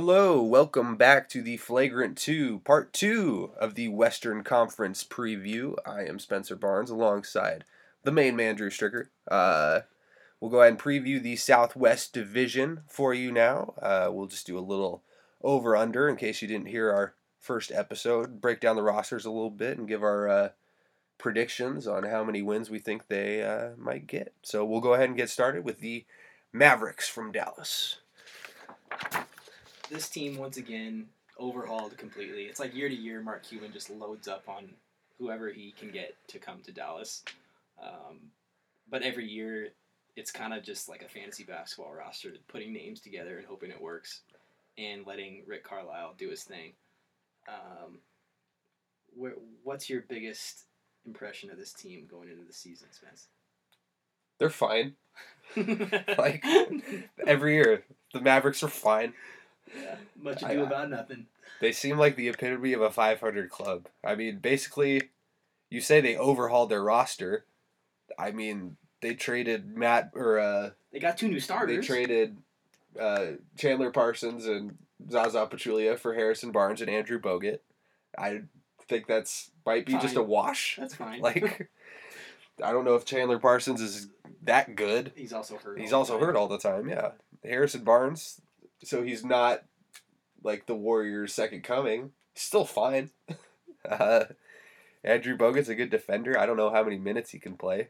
Hello, welcome back to the Flagrant 2, part 2 of the Western Conference preview. I am Spencer Barnes alongside the main man, Drew Stricker. Uh, we'll go ahead and preview the Southwest Division for you now. Uh, we'll just do a little over under in case you didn't hear our first episode, break down the rosters a little bit, and give our uh, predictions on how many wins we think they uh, might get. So we'll go ahead and get started with the Mavericks from Dallas. This team once again overhauled completely. It's like year to year, Mark Cuban just loads up on whoever he can get to come to Dallas. Um, but every year, it's kind of just like a fantasy basketball roster, putting names together and hoping it works, and letting Rick Carlisle do his thing. Um, where, what's your biggest impression of this team going into the season, Spence? They're fine. like every year, the Mavericks are fine. Yeah, much ado I- about nothing. They seem like the epitome of a 500 club. I mean, basically, you say they overhauled their roster. I mean, they traded Matt or uh, They got two new starters. they traded uh, Chandler Parsons and Zaza Pachulia for Harrison Barnes and Andrew Bogut. I think that's might be just a wash. That's fine. Like, I don't know if Chandler Parsons is that good. he's also hurt. He's also time. hurt all the time. Yeah, Harrison Barnes. So he's not like the Warriors' second coming. He's still fine. uh, Andrew Bogut's a good defender. I don't know how many minutes he can play,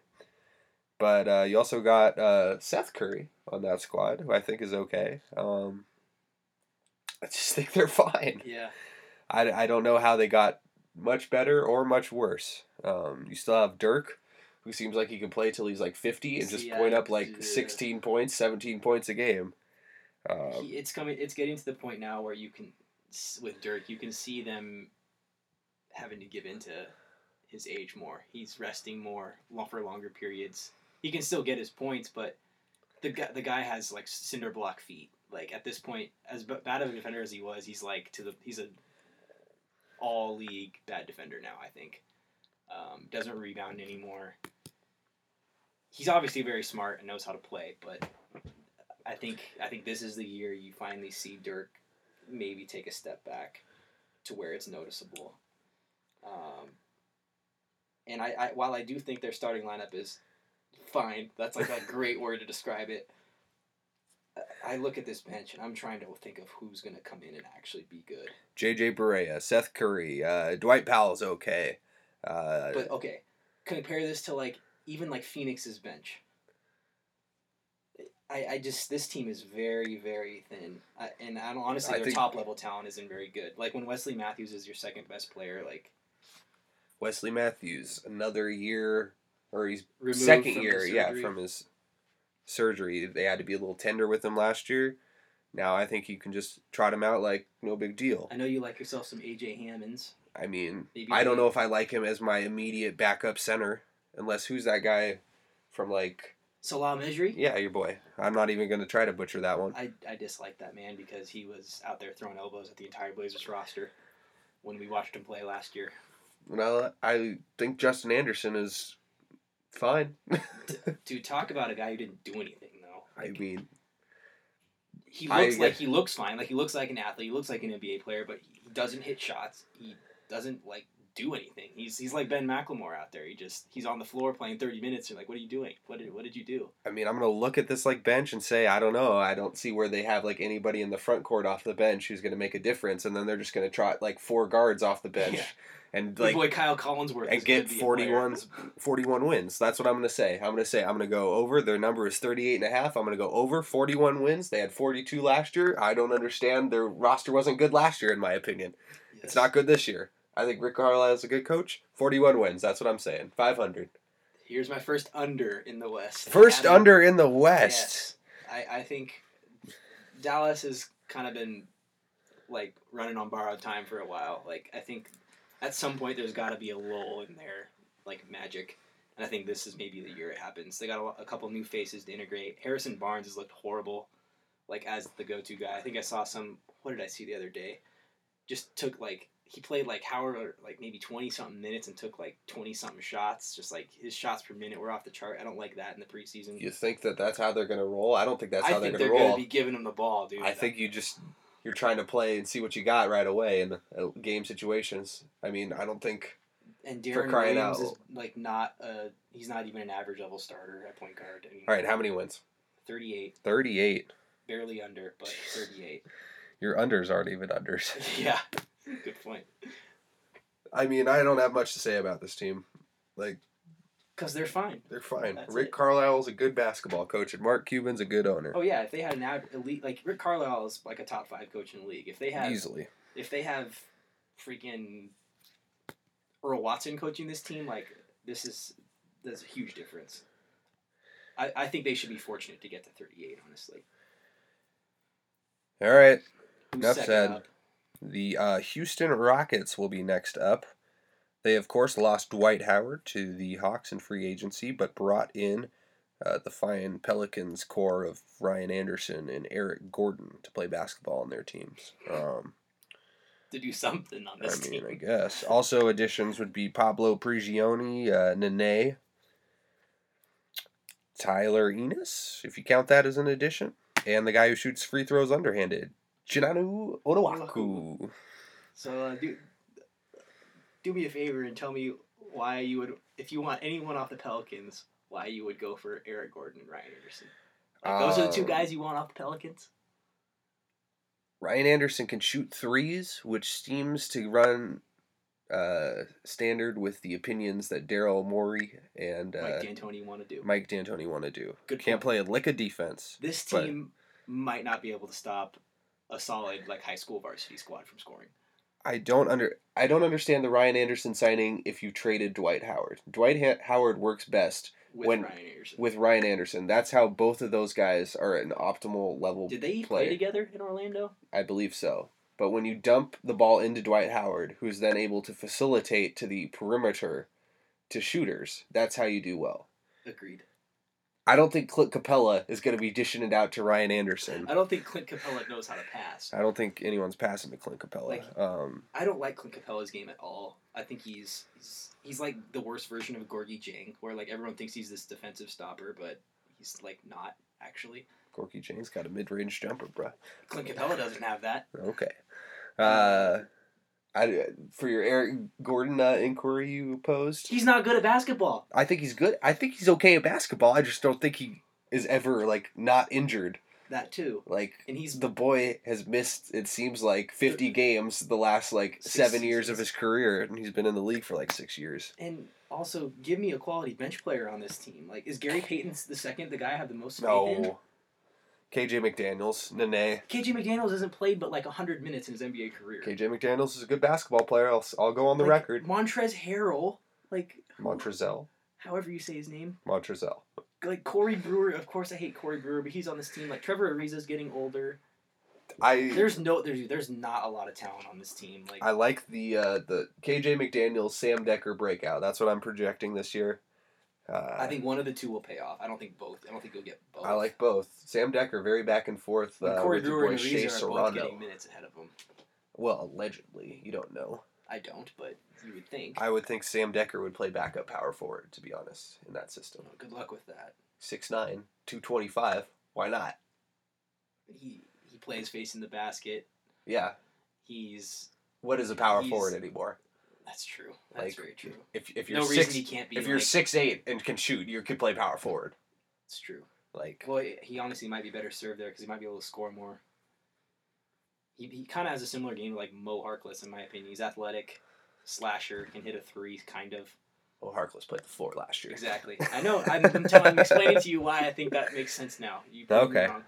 but uh, you also got uh, Seth Curry on that squad, who I think is okay. Um, I just think they're fine. Yeah. I, I don't know how they got much better or much worse. Um, you still have Dirk, who seems like he can play till he's like 50 and just See, point I- up like yeah. 16 points, 17 points a game. Um, He, it's coming. It's getting to the point now where you can, with Dirk, you can see them having to give into his age more. He's resting more for longer periods. He can still get his points, but the guy, the guy has like cinder block feet. Like at this point, as bad of a defender as he was, he's like to the he's a all league bad defender now. I think um, doesn't rebound anymore. He's obviously very smart and knows how to play, but I think I think this is the year you finally see Dirk maybe take a step back to where it's noticeable. Um, and I, I while I do think their starting lineup is fine, that's like a great word to describe it. I- look at this bench and I'm trying to think of who's going to come in and actually be good. JJ Barea, Seth Curry, uh, Dwight Powell's okay. Uh, But okay, compare this to like even like Phoenix's bench. I, I just this team is very very thin, I, and I don't honestly I their think- top level talent isn't very good. Like when Wesley Matthews is your second best player, like Wesley Matthews, another year, or he's removed second from year, yeah, from his surgery. They had to be a little tender with him last year. Now I think you can just trot him out like no big deal. I know you like yourself some AJ Hammons. I mean, Maybe I don't know if I like him as my immediate backup center, unless who's that guy from like Salah Mejri. yeah, your boy. I'm not even gonna try to butcher that one. I, I dislike that man because he was out there throwing elbows at the entire Blazers roster when we watched him play last year. Well, I think Justin Anderson is fine. To talk about a guy who didn't do anything though. I mean, he I- looks like he looks fine. Like he looks like an athlete. He looks like an NBA player, but he doesn't hit shots. He doesn't like do anything. He's he's like Ben McLemore out there. He just he's on the floor playing thirty minutes. You're like, what are you doing? What did what did you do? I mean, I'm gonna look at this like bench and say, I don't know. I don't see where they have like anybody in the front court off the bench who's gonna make a difference, and then they're just gonna trot like four guards off the bench Yeah. and Your like boy Kyle Collinsworth and get be 41, 41 wins. That's what I'm gonna say. I'm gonna say I'm gonna go over. Their number is 38 and a half. I'm gonna go over 41 wins. They had 42 last year. I don't understand. Their roster wasn't good last year, in my opinion. It's not good this year. I think Rick Carlisle is a good coach. 41 wins. That's what I'm saying. 500. Here's my first under in the West. First Adam- under in the West. Yes. I, I think Dallas has kind of been like running on borrowed time for a while. Like I think at some point there's got to be a lull in their like magic, and I think this is maybe the year it happens. They got a, a couple new faces to integrate. Harrison Barnes has looked horrible, like as the go-to guy. I think I saw some. What did I see the other day? Just took like he played like however like maybe twenty something minutes and took like twenty something shots. Just like his shots per minute were off the chart. I don't like that in the preseason. You think that that's how they're gonna roll? I don't think that's I how think they're they're gonna going roll. be giving him the ball, dude. I think you just you're trying to play and see what you got right away in uh, game situations. I mean, I don't think And For Deron crying Williams out. is like not a he's not even an average level starter at point guard. I mean, All right, how many wins? 38, 38. barely under, but 38. Your unders aren't even unders. yeah, good point. I mean, I don't have much to say about this team. Like, Because they're fine. they're fine. That's Rick it. Carlisle's a good basketball coach, and Mark Cuban's a good owner. Oh yeah, if they had an ab- elite like Rick Carlisle is like a top five coach in the league. If they have Easily. if they have freaking Earl Watson coaching this team, like this is there's a huge difference. I, I think they should be fortunate to get to 38. Honestly, All right. Who's Enough said. up? The uh, Houston Rockets will be next up. They, of course, lost Dwight Howard to the Hawks in free agency, but brought in uh, the fine Pelicans core of Ryan Anderson and Eric Gordon to play basketball on their teams. Um, to do something on this I mean, team. I guess. Also, additions would be Pablo Prigioni, uh, Nene, Tyler Ennis, if you count that as an addition, and the guy who shoots free throws underhanded, Chinanu Onuaku. So uh, do do me a favor and tell me why you would, if you want anyone off the Pelicans, why you would go for Eric Gordon and Ryan Anderson. Like, those are the two Um, guys you want off the Pelicans. Ryan Anderson can shoot threes, which seems to run uh, standard with the opinions that Daryl Morey and uh, Mike D'Antoni want to do. Mike D'Antoni want to do. Good Can't point. play a lick of defense. This team might not be able to stop a solid like high school varsity squad from scoring. I don't under I don't understand the Ryan Anderson signing if you traded Dwight Howard. Dwight ha- Howard works best With When- Ryan Anderson. with Ryan Anderson. That's how both of those guys are at an optimal level. Did they play. play together in Orlando? I believe so. But when you dump the ball into Dwight Howard, who's then able to facilitate to the perimeter to shooters, that's how you do well. Agreed. I don't think Clint Capela is going to be dishing it out to Ryan Anderson. I don't think Clint Capela knows how to pass. I don't think anyone's passing to Clint Capela. Like- um, I don't like Clint Capela's game at all. I think he's he's, he's like the worst version of Gorgui Dieng, where like everyone thinks he's this defensive stopper, but he's like not actually. Gorgui Dieng got a mid-range jumper, bruh. Clint Capela doesn't have that. Okay. Uh, I, for your Eric Gordon uh, inquiry you posed, He's not good at basketball. I think he's good. I think he's okay at basketball. I just don't think he is ever like not injured. That too. Like And he's the boy has missed it seems like 50 games the last like Six 7 years of his career and he's been in the league for like 6 years. and also give me a quality bench player on this team. Like is Gary Payton the second the guy I have the most faith in? KJ McDaniels, Nene. KJ McDaniels hasn't played but like hundred minutes in his NBA career. KJ McDaniels is a good basketball player. I'll, I'll go on the Like, record. Montrez Harrell, like Montrezl. however you say his name. Montrezl. Like Corey Brewer, of course I hate Corey Brewer, but he's on this team. Like Trevor Ariza's getting older. I There's no there's there's not a lot of talent on this team. Like I like the uh, the KJ McDaniels Sam Dekker breakout. That's what I'm projecting this year. Uh, I think one of the two will pay off. I don't think both. I don't think you'll get both. I like both. Sam Dekker very back and forth uh, Corey Brewer and Shea are both Serrano. getting minutes ahead of him. Well, allegedly, you don't know. I don't, but you would think. I would think Sam Dekker would play backup power forward, to be honest, in that system. Well, good luck with that. 6'9", 225. Why not? He he plays facing the basket. Yeah. He's What is a power forward anymore? That's true. That's Like, very true. If if you're No six, reason he can't be. if you're like, six eight and can shoot, you could play power forward. it's true. Like Well, he honestly might be better served there because he might be able to score more. He, he kind of has a similar game to like Mo Harkless in my opinion. He's athletic, slasher, can hit a three, kind of. well, Harkless played the four last year. Exactly. I know. I'm, I'm, telling, I'm explaining to you why I think that makes sense now. You Okay. wrong.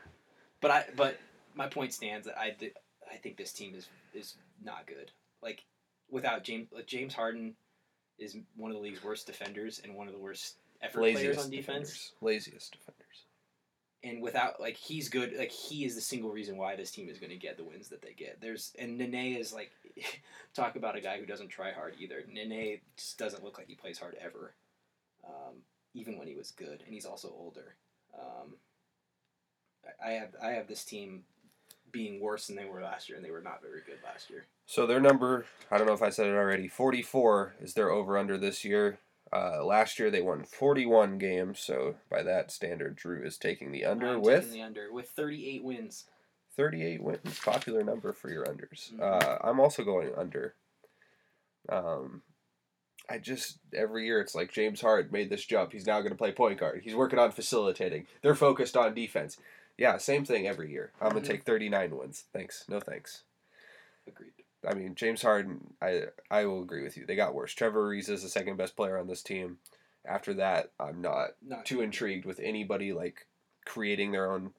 But I but my point stands that I I think this team is is not good. Like without James James Harden is one of the league's worst defenders and one of the worst effort players Laziest on defense. defenders. Laziest defenders. And without like he's good. Like he is the single reason why this team is going to get the wins that they get. There's and Nene is like talk about a guy who doesn't try hard either. Nene just doesn't look like he plays hard ever, um, even when he was good. And he's also older. Um, I have I have this team being worse than they were last year, and they were not very good last year. So their number, I don't know if I said it already, 44 is their over under this year. Uh, last year they won 41 games, so by that standard, Drew is taking the under I'm with the under with 38 wins. 38 wins, popular number for your unders. Mhm. Uh, I'm also going under. Um, I just every year it's like James Hart made this jump. He's now going to play point guard. He's working on facilitating. They're focused on defense. Yeah, same thing every year. I'm gonna Mhm. take 39 wins. Thanks. No thanks. Agreed. I mean, James Harden, I I will agree with you. They got worse. Trevor Ariza is the second best player on this team. After that, I'm not Not too intrigued with anybody like creating their own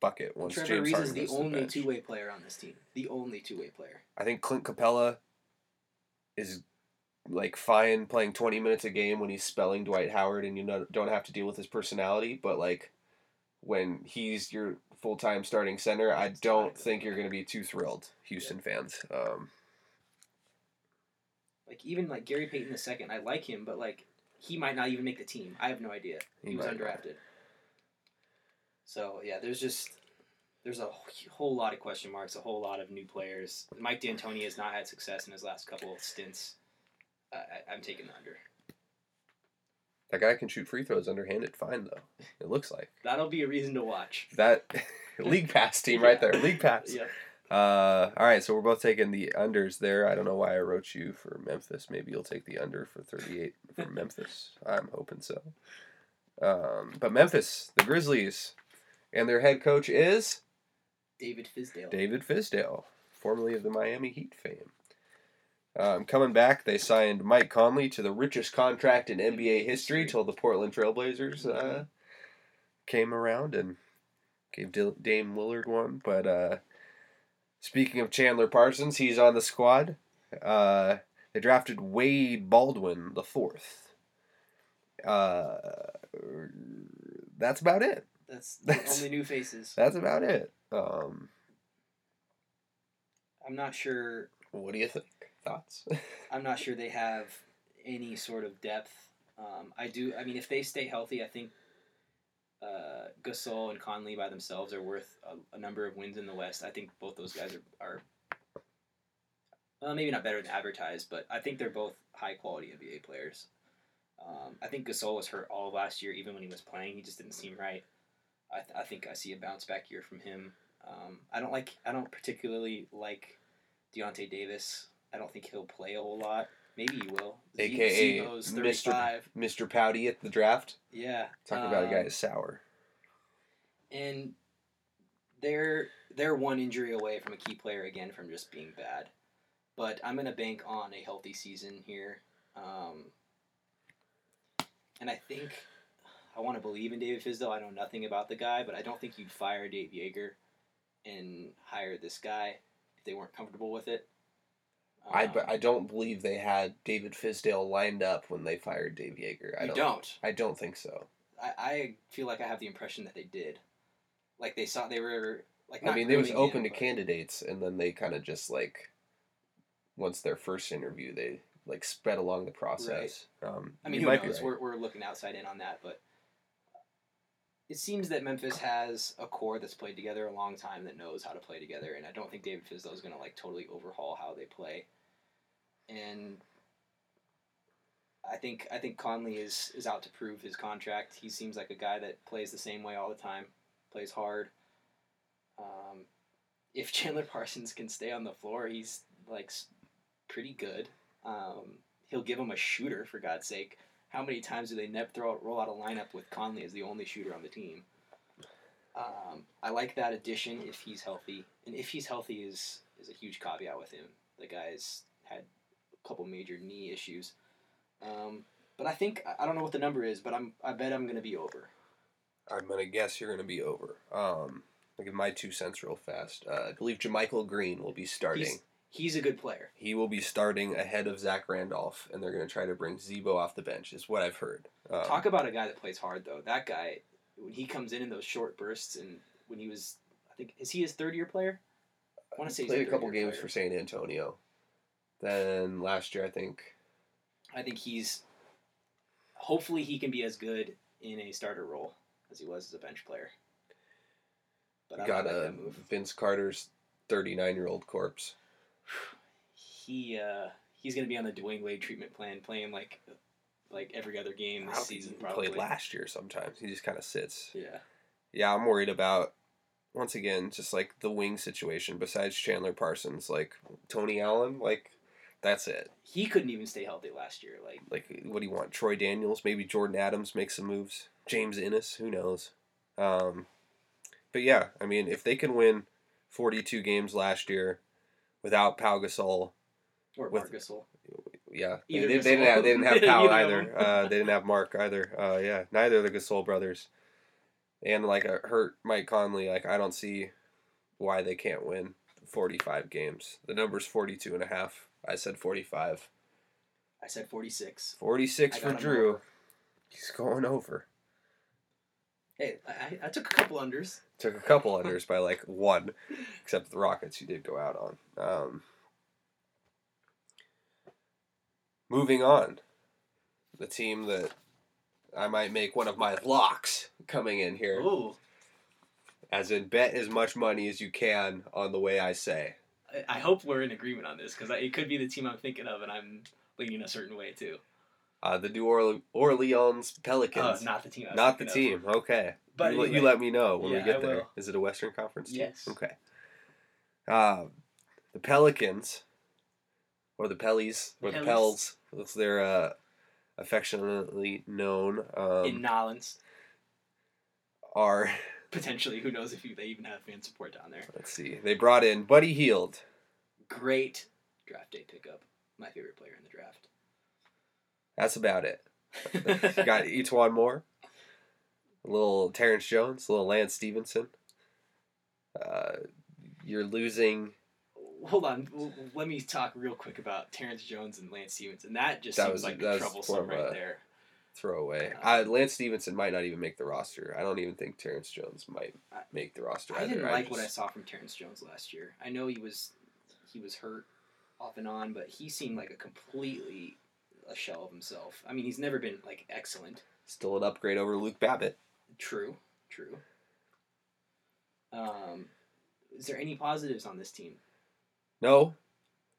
bucket once Trevor James Ariza Harden is the only two way player on this team. The only two way player. I think Clint Capela is like fine playing 20 minutes a game when he's spelling Dwight Howard and you know, don't have to deal with his personality, but like when he's your full-time starting center, I don't think you're going to be too thrilled, Houston fans. Um, Like even like Gary Payton the second, I like him, but like he might not even make the team. I have no idea. He, He was might not. undrafted. So yeah, there's just there's a whole lot of question marks, a whole lot of new players. Mike D'Antoni has not had success in his last couple of stints. I I, I'm taking the under. That guy can shoot free throws underhanded fine though. It looks like. That'll be a reason to watch. That league pass team right there. League pass. Yeah. Uh, all right, so we're both taking the unders there. I don't know why I wrote you for Memphis. Maybe you'll take the under for 38 for Memphis. I'm hoping so. Um, but Memphis, the Grizzlies, and their head coach is David Fizdale. David Fizdale, formerly of the Miami Heat fame. Um, coming back, they signed Mike Conley to the richest contract in NBA history till the Portland Trailblazers uh, came around and gave Dame Lillard one. But uh, speaking of Chandler Parsons, he's on the squad. Uh, they drafted Wade Baldwin the fourth. Uh, that's about it. That's, That's- only new faces. That's about it. Um, I'm not sure. what do you think? Thoughts? I'm not sure they have any sort of depth. Um, I do. I mean, if they stay healthy, I think uh, Gasol and Conley by themselves are worth a, a number of wins in the West. I think both those guys are, are well, maybe not better than advertised, but I think they're both high quality NBA players. Um, I think Gasol was hurt all last year, even when he was playing. He just didn't seem right. I, th- I think I see a bounce back year from him. Um, I don't like. I don't particularly like Deyonta Davis. I don't think he'll play a whole lot. Maybe he will. AKA Mr. Mr. Pouty at the draft. Yeah. Talk about a guy um, who's sour. and they're they're one injury away from a key player again from just being bad. But I'm gonna bank on a healthy season here, um, and I think I want to believe in David Fizdale. I know nothing about the guy, but I don't think you'd fire Dave Joerger and hire this guy if they weren't comfortable with it. I, but I don't believe they had David Fizdale lined up when they fired Dave Joerger. I you don't, don't. I don't think so. I, I feel like I have the impression that they did. Like they saw they were like. I mean, they was open him, to but- candidates, and then they kind of just like, once their first interview, they like sped along the process. Um, I mean, who knows? right. We're, we're looking outside in on that, but it seems that Memphis has a core that's played together a long time that knows how to play together, and I don't think David Fizdale is going to like totally overhaul how they play. And I think I think Conley is is out to prove his contract. He seems like a guy that plays the same way all the time, plays hard. Um, if Chandler Parsons can stay on the floor, he's like pretty good. Um, he'll give him a shooter for God's sake. How many times do they never throw roll out a lineup with Conley as the only shooter on the team? Um, I like that addition if he's healthy, and if he's healthy is is a huge caveat with him. The guy's had couple major knee issues, um, but I think I- don't know what the number is, but I'm I bet I'm gonna be over. I'm gonna guess you're gonna be over. Um, I'll give my two cents real fast. Uh, I believe JaMychal Green will be starting. He's, he's a good player. he will be starting ahead of Zach Randolph, and they're gonna try to bring Zebo off the bench. Is what I've heard. Um, Talk about a guy that plays hard though. That guy, when he comes in in those short bursts, and when he was, I think, is he his third year player? I want to say he's played a couple games player. for San Antonio. Then last year, I think I think he's. Hopefully, he can be as good in a starter role as he was as a bench player. But I got like a. Vince Carter's 39 year old corpse. He uh, he's gonna be on the Dwyane Wade treatment plan, playing like like every other game this season. he Probably played last year sometimes. He just kind of sits. Yeah, Yeah, I'm worried about once again, just like the wing situation. Besides Chandler Parsons, like Tony Allen, like that's it. He couldn't even stay healthy last year. Like Like, what do you want? Troy Daniels, maybe Jordan Adams makes some moves. James Ennis, who knows? Um, but yeah, I mean, if they can win forty-two games last year without Pau Gasol, or With- Gasol. yeah, they, they, didn't have they didn't have Either Pau either. Uh, they didn't have Mark either. Uh, yeah, neither of the Gasol brothers, and like a hurt Mike Conley. Like I don't see why they can't win forty-five games. The number's 42 and a half. I said forty-five. I said 46. 46 for Drew. over. He's going over. Hey, I, I- I took a couple unders. Took a couple unders by like one, except the Rockets you did go out on. Um, moving on, the team that I might make one of my locks coming in here, Ooh, as in bet as much money as you can on the way I say. I, hope we're in agreement on this because it could be the team I'm thinking of, and I'm leaning a certain way too. Uh, the New Orle- Orleans Uh, Pelicans. not the team. Not the thinking of. team. Okay. But you, let- you let me know when we get I there. will. Is it a Western Conference team? Yes. Okay. Um, the Pelicans, or the Pellies, or the. Pels, as they're uh, affectionately known, um, in Nolans, are potentially. Who knows if you, they even have fan support down there? let's see, they brought in Buddy Hield. Great draft day pickup. My favorite player in the draft. That's about it. You got E'Twaun Moore, a little Terrence Jones, a little Lance Stephenson. Uh, you're losing. Hold on, let me talk real quick about Terrence Jones and Lance Stephenson. That just That seems was- like troublesome right a- there. Throwaway. I, Lance Stephenson might not even make the roster. I don't even think Terrence Jones might make the roster. I either. didn't like what I saw from Terrence Jones last year. I know he was he was hurt off and on, but he seemed like a completely a shell of himself. I mean, he's never been like excellent. Still an upgrade over Luke Babbitt. True, true. Um, is there any positives on this team? No,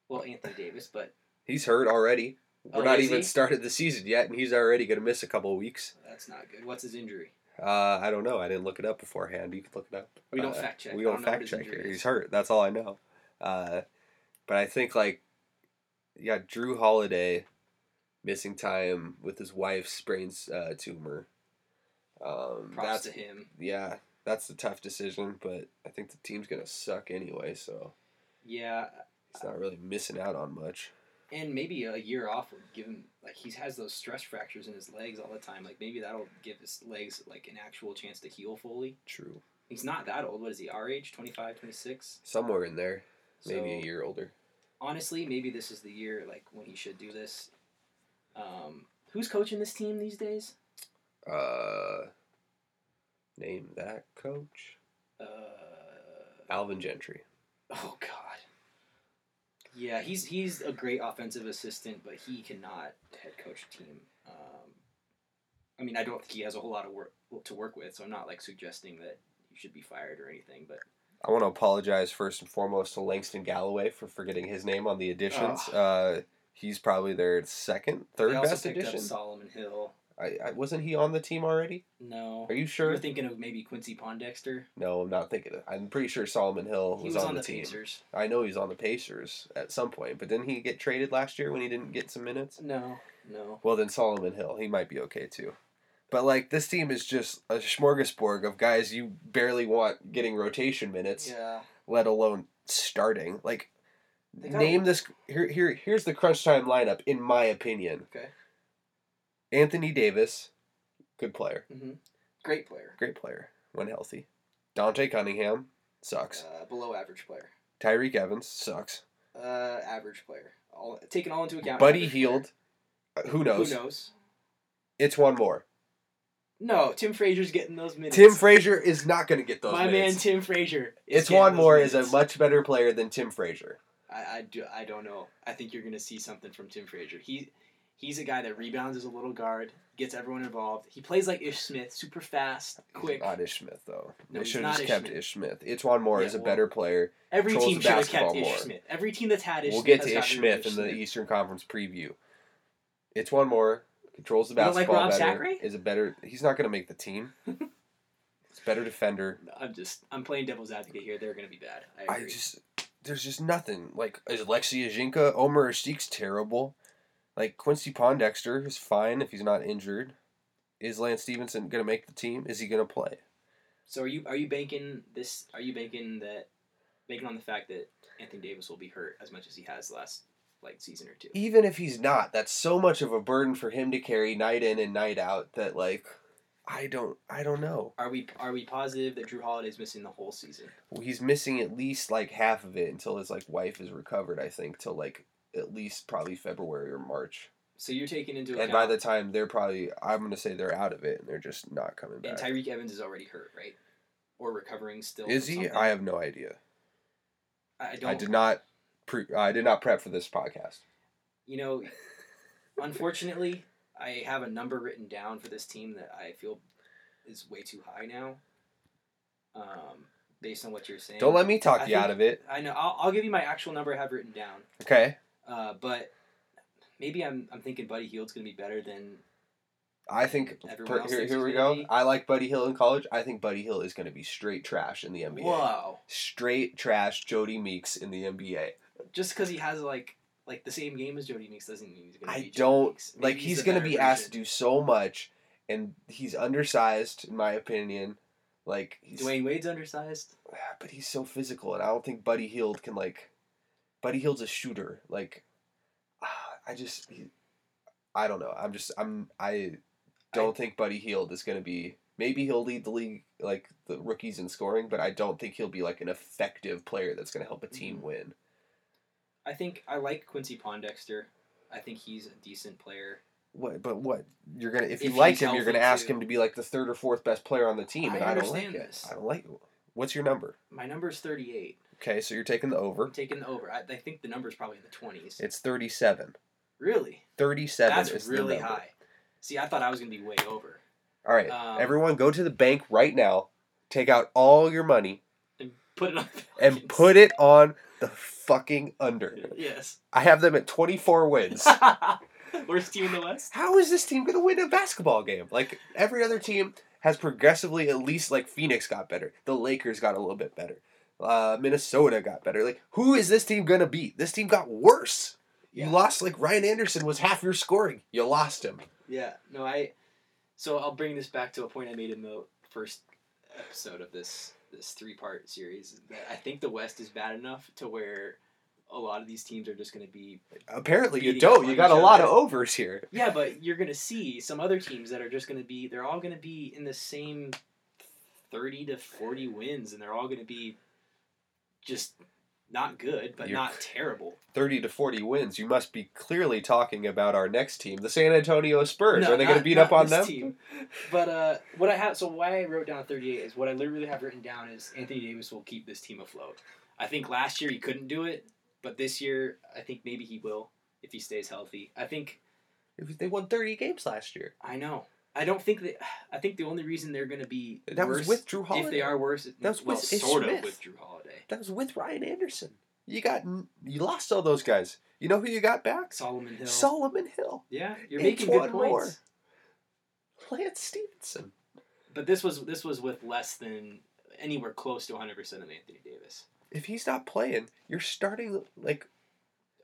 Well, Anthony Davis, but he's hurt already. We're Oh, not even he? started the season yet, and he's already going to miss a couple of weeks. that's not good. What's his injury? Uh, I don't know. I didn't look it up beforehand. You can look it up. We don't Uh, fact check. We don't don't fact check here. He's hurt. That's all I know. Uh, but I think like, yeah, Jrue Holiday missing time with his wife's brain uh, tumor. Um, Props that's to him. yeah, that's a tough decision, but I think the team's gonna suck anyway, so Yeah, he's not really missing out on much. And maybe a year off would give him like he has those stress fractures in his legs all the time. Like maybe that'll give his legs like an actual chance to heal fully. True, He's not that old. What is he? Our age, 25, 26? somewhere in there, maybe a year older. Honestly, maybe this is the year like when he should do this. Um, who's coaching this team these days? Uh, name that coach, Uh, Alvin Gentry. oh God. Yeah, he's he's a great offensive assistant, but he cannot head coach a team. Um, I mean, I don't think he has a whole lot of work to work with, so I'm not like suggesting that he should be fired or anything. But I want to apologize first and foremost to Langston Galloway for forgetting his name on the additions. Uh, he's probably their second, third best addition. Solomon Hill. I, I wasn't he on the team already? No, Are you sure? You're thinking of maybe Quincy Pondexter. No, I'm not thinking. Of, I'm pretty sure Solomon Hill He was, was on, on the, the team. Pacers. I know he's on the Pacers at some point, but didn't he get traded last year when he didn't get some minutes? No, no. Well, then Solomon Hill, he might be okay too. But like this team is just a smorgasbord of guys you barely want getting rotation minutes, Yeah. let alone starting. Like name this here here here's the crunch time lineup in my opinion. Okay. Anthony Davis, good player, hmm Great player. great player when healthy. Dante Cunningham sucks. Uh, below average player. Tyreke Evans sucks. Uh, average player. All taken all into account. Buddy Hield, uh, who knows? Who knows? It's one more. No, Tim Frazier's getting those minutes. Tim Frazier is not going to get those My minutes. man Tim Frazier. It's one more is a much better player than Tim Frazier. I, I do I don't know. I think you're gonna see something from Tim Frazier. He he's a guy that rebounds as a little guard, gets everyone involved. He plays like Ish Smith, super fast, quick. Not Ish Smith though. No, they should have just Ish kept Smith. Ish Smith. E'Twaun Moore Yeah, is a well, better player. Every team should have kept Ish more. Smith. Every team that's had Ish Smith. we'll get to Ish Smith in the Smith. Eastern Conference preview. E'Twaun Moore controls the like basketball Rob better. Zachary? Is a better. He's not going to make the team. He's a better defender. I'm just I'm playing devil's advocate here. They're gonna be bad. I I just there's just nothing. Like is Lexi Ajinca, Omer Asik's terrible. Like Quincy Pondexter is fine if he's not injured. Is Lance Stephenson gonna make the team? Is he gonna play? so are you are you banking this? Are you banking that banking on the fact that Anthony Davis will be hurt as much as he has last like season or two? Even if he's not, that's so much of a burden for him to carry night in and night out that like I don't I don't know. Are we are we positive that Jrue Holiday's missing the whole season? Well, he's missing at least like half of it until his like wife is recovered, I think, till like at least probably February or March. So you're taking into account. And by the time they're probably I'm gonna say they're out of it and they're just not coming back. and. Tyreke Evans is already hurt, right? Or recovering still. Is he? something? I have no idea. I don't. I did not pre I did not prep for this podcast. You know, unfortunately, I have a number written down for this team that I feel is way too high now. Um, based on what you're saying. Don't let me talk I you think- out of it. I know. I'll, I'll give you my actual number I have written down. Okay. Uh, but maybe I'm I'm thinking Buddy Hield's gonna be better than I think per, here, here we go. be- I like Buddy Hield in college. I think Buddy Hield is going to be straight trash in the NBA. Whoa. Straight trash Jodie Meeks in the NBA. Just because he has like like the same game as Jodie Meeks doesn't mean he's gonna I be. Jody don't like Maybe he's going to be asked to do so much and he's undersized in my opinion. Like he's Dwyane Wade's undersized. but he's so physical and I don't think Buddy Hield can like Buddy Hield's a shooter. Like ah, I just he, I don't know. I'm just I'm I don't think Buddy Hield is going to be maybe he'll lead the league like the rookies in scoring, but I don't think he'll be like an effective player that's going to help a team Mhm. win. I think I like Quincy Pondexter. I think he's a decent player. What but what? You're going to if you like him, you're going to healthy, ask too. him to be like the third or fourth best player on the team I and I, don't like understand it. this. I don't like What's your number? My number is 38. Okay, so you're taking the over. I'm taking the over. I, I think the number is probably in the 20s. It's 37. Really? 37 That's is really high. See, I thought I was going to be way over. All right, Um, everyone go to the bank right now. Take out all your money And put it on and put it on the fucking under. Yes. I have them at 24 wins. Worst team in the West? How is this team going to win a basketball game? Like every other team has progressively, at least like Phoenix got better. The Lakers got a little bit better. Uh, Minnesota got better. Like who is this team going to beat? This team got worse. Yeah. You lost like Ryan Anderson was half your scoring. You lost him. Yeah. No, I. So I'll bring this back to a point I made in the first episode of this this three part series. I think the West is bad enough to where a lot of these teams are just going to be. Apparently you don't. You got a lot of overs here. Yeah, but you're going to see some other teams that are just going to be. They're all going to be in the same thirty to forty wins, and they're all going to be just not good, but You're- not terrible. 30 to 40 wins. You must be clearly talking about our next team, the San Antonio Spurs. No, Are they going to beat up on them? team. But uh, what I have, so why I wrote down 38 is what I literally have written down is Anthony Davis will keep this team afloat. I think last year he couldn't do it, but this year I think maybe he will if he stays healthy. I think They won 30 games last year. I know. I don't think that. I think the only reason they're going to be That was with Jrue Holiday. if they are worse, That was well, with sort Smith. of with Jrue Holiday. That was with Ryan Anderson. You got you lost all those guys. You know who you got back? Solomon Hill. Solomon Hill, yeah, you're making good points. Moore. Lance Stephenson. But this was this was with less than anywhere close to 100 percent of Anthony Davis. If he's not playing, you're starting like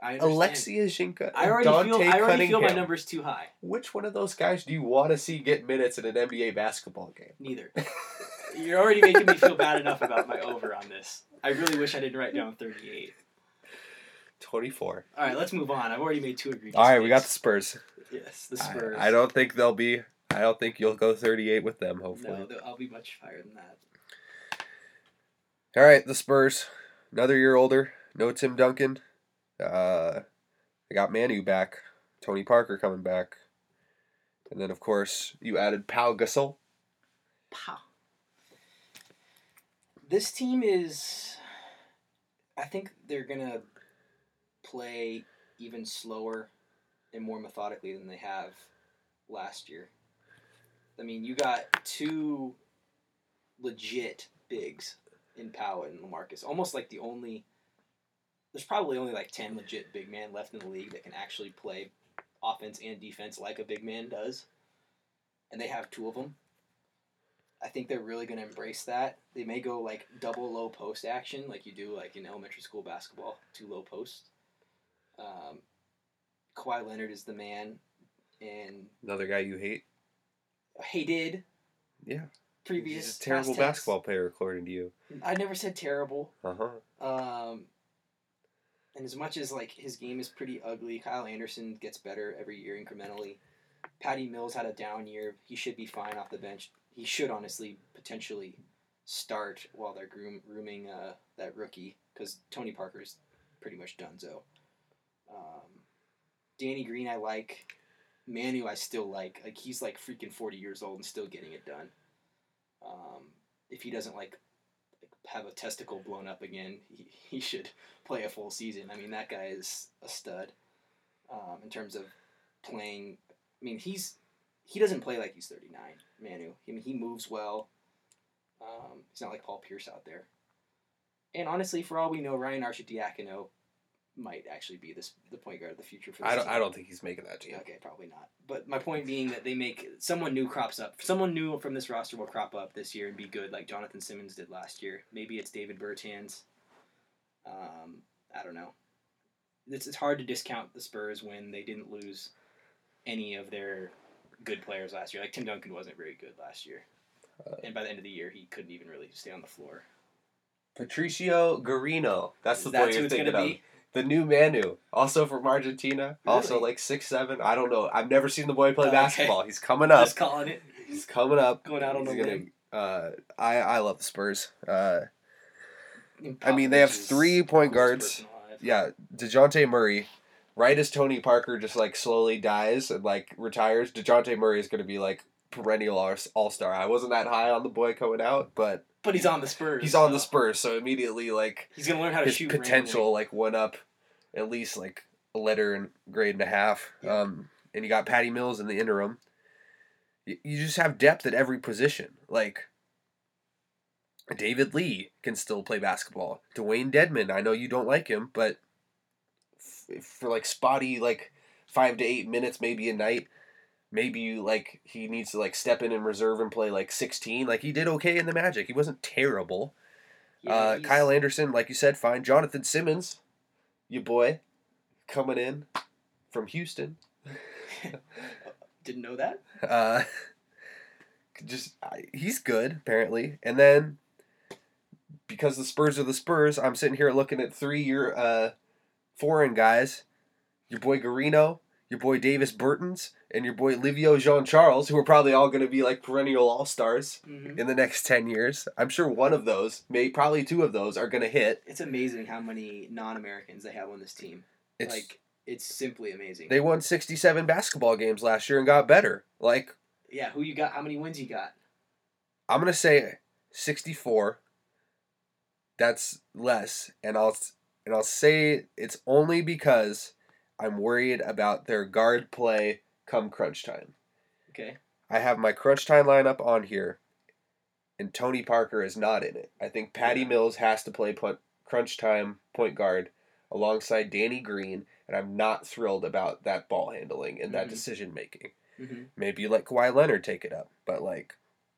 I. Alexis Ajinca I already Dante feel I already feel my numbers too high. Which one of those guys do you want to see get minutes in an NBA basketball game? Neither. You're already making me feel bad enough about my over on this. I really wish I didn't write down 38. 24. All right, let's move on. I've already made two agreements. All right, we got the. Spurs. yes, the I- Spurs. I, don't think they'll be. I don't think you'll go 38 with them. Hopefully. No, I'll be much higher than that. All right, the Spurs, another year older. No Tim Duncan. Uh, they got Manu back. Tony Parker coming back, and then of course you added Pau Gasol. Pow. This team is. I think they're gonna play even slower and more methodically than they have last year. I mean, you got two legit bigs in Powell and Lamarcus. Almost like the only. There's probably only like ten legit big man left in the league that can actually play offense and defense like a big man does, and they have two of them. I think they're really going to embrace that. They may go like double low post action, like you do like in elementary school basketball, two low posts. Um, Kawhi Leonard is the man, and Another guy you hate. hated. Yeah. Previous He's a terrible tense. basketball player, according to you. I never said terrible. Uh huh. Um, and as much as like his game is pretty ugly, Kyle Anderson gets better every year incrementally. Patty Mills had a down year. He should be fine off the bench. He should honestly potentially start while they're groom, grooming uh, that rookie because Tony Parker's pretty much donezo. Um, Danny Green I like. Manu I still like. Like he's like freaking forty years old and still getting it done. Um, if he doesn't like have a testicle blown up again, he, he should play a full season. I mean, that guy is a stud um, in terms of playing. I mean, he's he doesn't play like he's 39, Manu. I mean, he moves well. Um, he's not like Paul Pierce out there. And honestly, for all we know, Ryan Arcidiacono might actually be this the point guard of the future for this I don't. team. I don't think he's making that team. Okay, probably not. But my point being that they make someone new crops up. Someone new from this roster will crop up this year and be good, like Jonathan Simmons did last year. Maybe it's Davis Bertans. Um, I don't know. It's it's hard to discount the Spurs when they didn't lose any of their good players last year. Like Tim Duncan wasn't very good last year, Uh, and by the end of the year, he couldn't even really stay on the floor. Patricio Garino. That's the boy who you're it's thinking of. be. The new Manu, also from Argentina, also like six seven. I don't know. I've never seen the boy play Oh, okay. basketball. He's coming up. Just calling it. He's coming up. Going out on He's the gonna- limb. Uh, I I love the Spurs. Uh, I mean, they have three point guards. yeah, Dejounte Murray. Right as Tony Parker just like slowly dies and like retires, Dejounte Murray is going to be like perennial all star. I wasn't that high on the boy coming out, but But he's on the Spurs. he's on the so Spurs, so immediately like He's gonna learn how to his shoot. potential like went up at least like a letter and grade and a half. Yeah. Um, and you got Patty Mills in the interim. You, you just have depth at every position. Like David Lee can still play basketball. Dewayne Dedmon, I know you don't like him, but f- for like spotty like five to eight minutes maybe a night. Maybe you like he needs to like step in and reserve and play like sixteen. Like he did okay in the Magic. He wasn't terrible Yeah, uh, Kyle Anderson, like you said, fine. Jonathan Simmons, your boy, coming in from Houston. Didn't know that. Uh, just I- he's good apparently, and then because the Spurs are the Spurs, I'm sitting here looking at three year uh, foreign guys. Your boy Garino, your boy Davis Bertans, and your boy Livio Jean Charles, who are probably all going to be like perennial all stars hmm in the next ten years. I'm sure one of those, may probably two of those, are going to hit. It's amazing how many non-Americans they have on this team. It's like it's simply amazing. They won 67 basketball games last year and got better. Like, yeah, who you got? How many wins you got? I'm going to say 64. That's less. And I'll and I'll say it's only because I'm worried about their guard play come crunch time. Okay. I have my crunch time lineup on here and Tony Parker is not in it. I think Patty Yeah. Mills has to play punt, crunch time point guard alongside Danny Green and I'm not thrilled about that ball handling and that Mhm. decision making. hmm Maybe you let Kawhi Leonard take it up, but like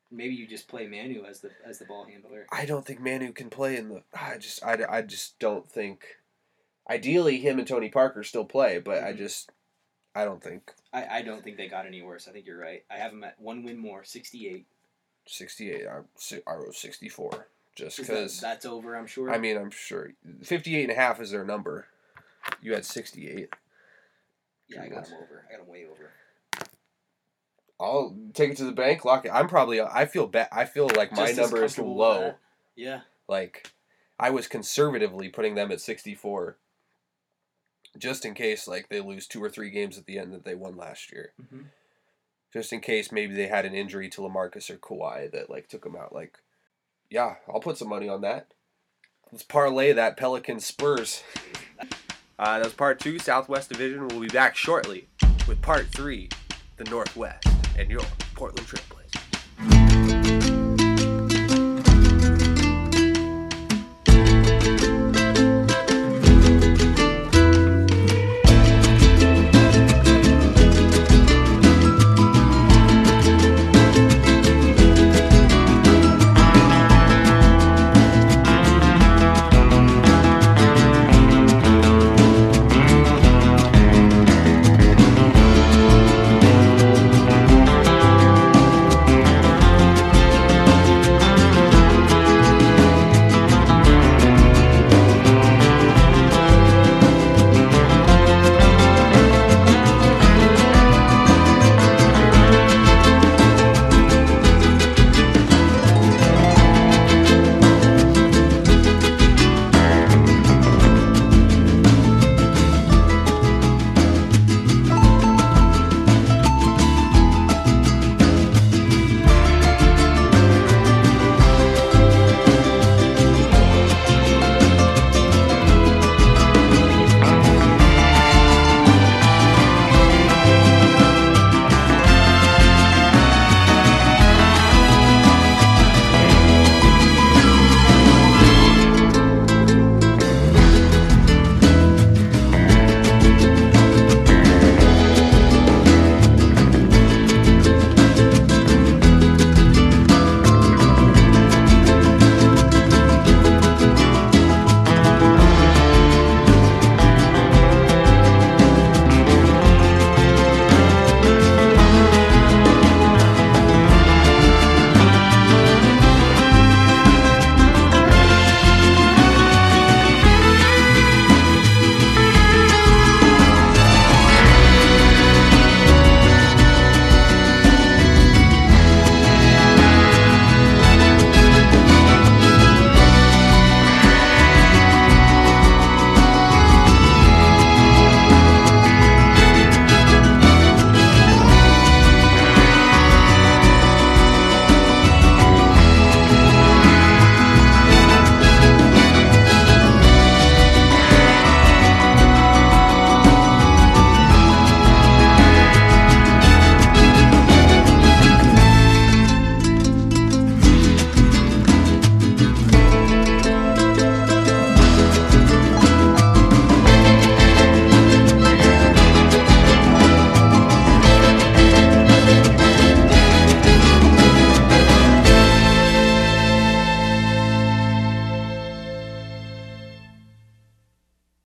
Maybe you just play Manu as the as the ball handler. I don't think Manu can play in the. I just I, I just don't think. Ideally, him and Tony Parker still play, but I Mhm. just I don't think I, I don't think they got any worse. I think you're right. I have them at one win more, 68. sixty eight. I si- I wrote sixty four just Is that- because. that's over, I'm sure. I mean, I'm sure 58 and a half is their number. You had sixty eight. yeah, I got them over. I got them way over. I'll take it to the bank, lock it. I'm probably. I feel bad. I feel like my Just number is too comfortable with low. Yeah. Like, I was conservatively putting them at 64. Just in case, like, they lose two or three games at the end that they won last year. hmm Just in case maybe they had an injury to Lamarcus or Kawhi that, like, took them out. Like, yeah, I'll put some money on that. Let's parlay that Pelican Spurs. Uh, that was part two, Southwest Division. We'll be back shortly with part three, the Northwest, and your Portland Trailblazers.